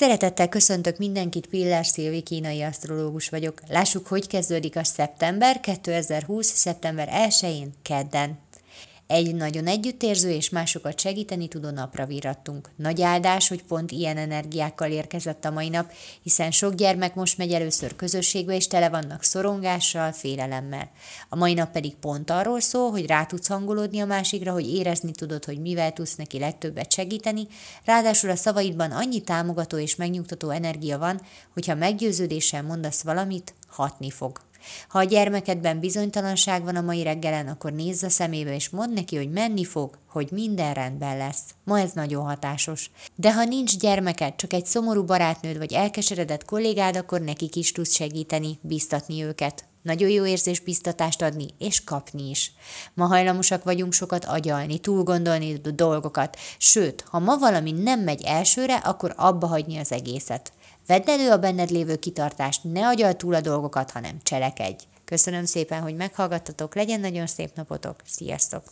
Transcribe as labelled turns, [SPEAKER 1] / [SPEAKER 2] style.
[SPEAKER 1] Szeretettel köszöntök mindenkit, Pillás Szilvi kínai asztrológus vagyok. Lássuk, hogy kezdődik a szeptember 2020. szeptember 1-én, kedden. Egy nagyon együttérző és másokat segíteni tudó napra virrattunk. Nagy áldás, hogy pont ilyen energiákkal érkezett a mai nap, hiszen sok gyermek most megy először közösségbe, és tele vannak szorongással, félelemmel. A mai nap pedig pont arról szól, hogy rá tudsz hangolódni a másikra, hogy érezni tudod, hogy mivel tudsz neki legtöbbet segíteni, ráadásul a szavaidban annyi támogató és megnyugtató energia van, hogyha meggyőződéssel mondasz valamit, hatni fog. Ha a gyermekedben bizonytalanság van a mai reggelen, akkor nézz a szemébe, és mondd neki, hogy menni fog, hogy minden rendben lesz. Ma ez nagyon hatásos. De ha nincs gyermeked, csak egy szomorú barátnőd vagy elkeseredett kollégád, akkor nekik is tudsz segíteni, biztatni őket. Nagyon jó érzés biztatást adni, és kapni is. Ma hajlamosak vagyunk sokat agyalni, túlgondolni dolgokat, sőt, ha ma valami nem megy elsőre, akkor abba hagyni az egészet. Vedd elő a benned lévő kitartást, ne agyal túl a dolgokat, hanem cselekedj. Köszönöm szépen, hogy meghallgattatok, legyen nagyon szép napotok, sziasztok!